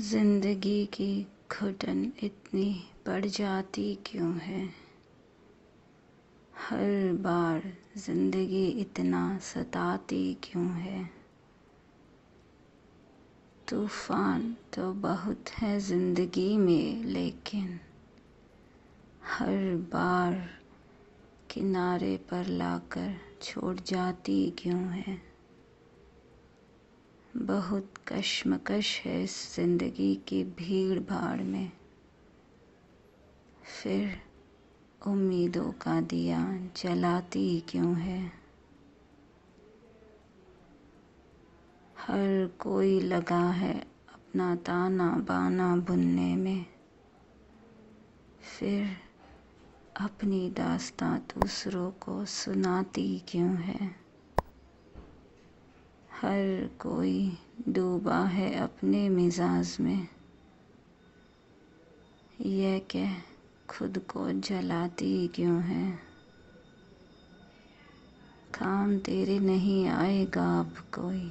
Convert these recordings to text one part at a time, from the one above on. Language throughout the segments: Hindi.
ज़िंदगी की घुटन इतनी बढ़ जाती क्यों है? हर बार ज़िंदगी इतना सताती क्यों है? तूफ़ान तो बहुत है ज़िंदगी में, लेकिन हर बार किनारे पर लाकर छोड़ जाती क्यों है? बहुत कश्मकश है इस ज़िंदगी की भीड़ भाड़ में। फिर उम्मीदों का दिया जलाती क्यों है? हर कोई लगा है अपना ताना बाना बुनने में। फिर अपनी दास्तां दूसरों को सुनाती क्यों है? हर कोई डूबा है अपने मिजाज में। यह कह खुद को जलाती क्यों है? काम तेरे नहीं आएगा अब कोई।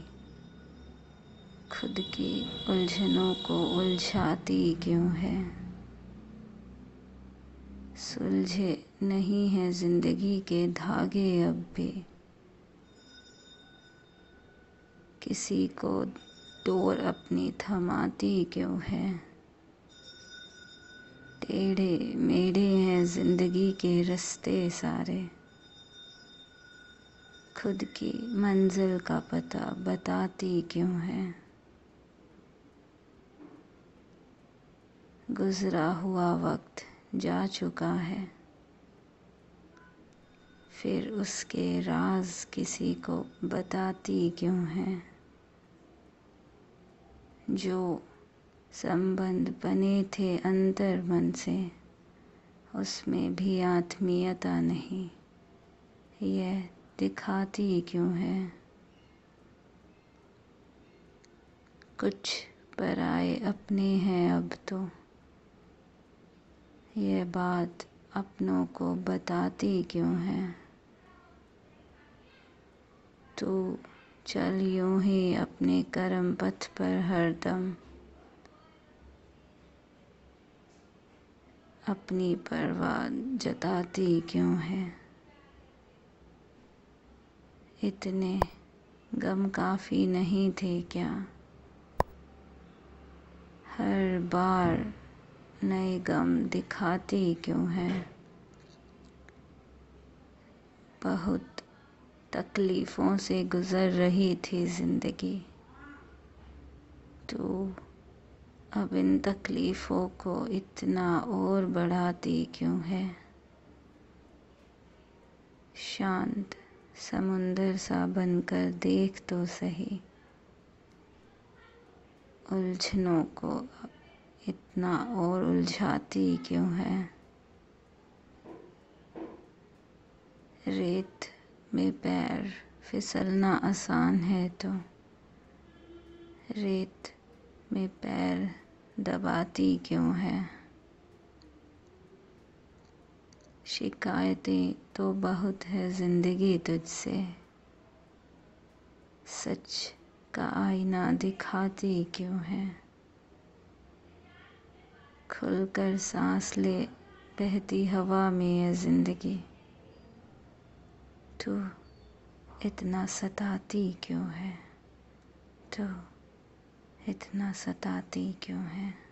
खुद की उलझनों को उलझाती क्यों है? सुलझे नहीं है ज़िंदगी के धागे अब भी। किसी को डोर अपनी थमाती क्यों है? टेढ़े मेढ़े हैं ज़िंदगी के रस्ते सारे। खुद की मंजिल का पता बताती क्यों है? गुजरा हुआ वक्त जा चुका है। फिर उसके राज किसी को बताती क्यों है? जो संबंध बने थे अंतर मन से, उसमें भी आत्मीयता नहीं। यह दिखाती क्यों है? कुछ पराए अपने हैं अब तो। यह बात अपनों को बताती क्यों है? तो चल यूँ ही अपने कर्म पथ पर हरदम। अपनी परवाह जताती क्यों है? इतने गम काफ़ी नहीं थे क्या? हर बार नए गम दिखाती क्यों है? बहुत तकलीफ़ों से गुज़र रही थी ज़िंदगी। तो अब इन तकलीफ़ों को इतना और बढ़ाती क्यों है? शांत समुंदर सा बनकर देख तो सही। उलझनों को इतना और उलझाती क्यों है? रेत में पैर फिसलना आसान है तो रेत में पैर दबाती क्यों है? शिकायतें तो बहुत है ज़िंदगी तुझसे। सच का आईना दिखाती क्यों है? खुलकर सांस ले, बहती हवा में है ज़िंदगी। तो इतना सताती क्यों है? तो इतना सताती क्यों है?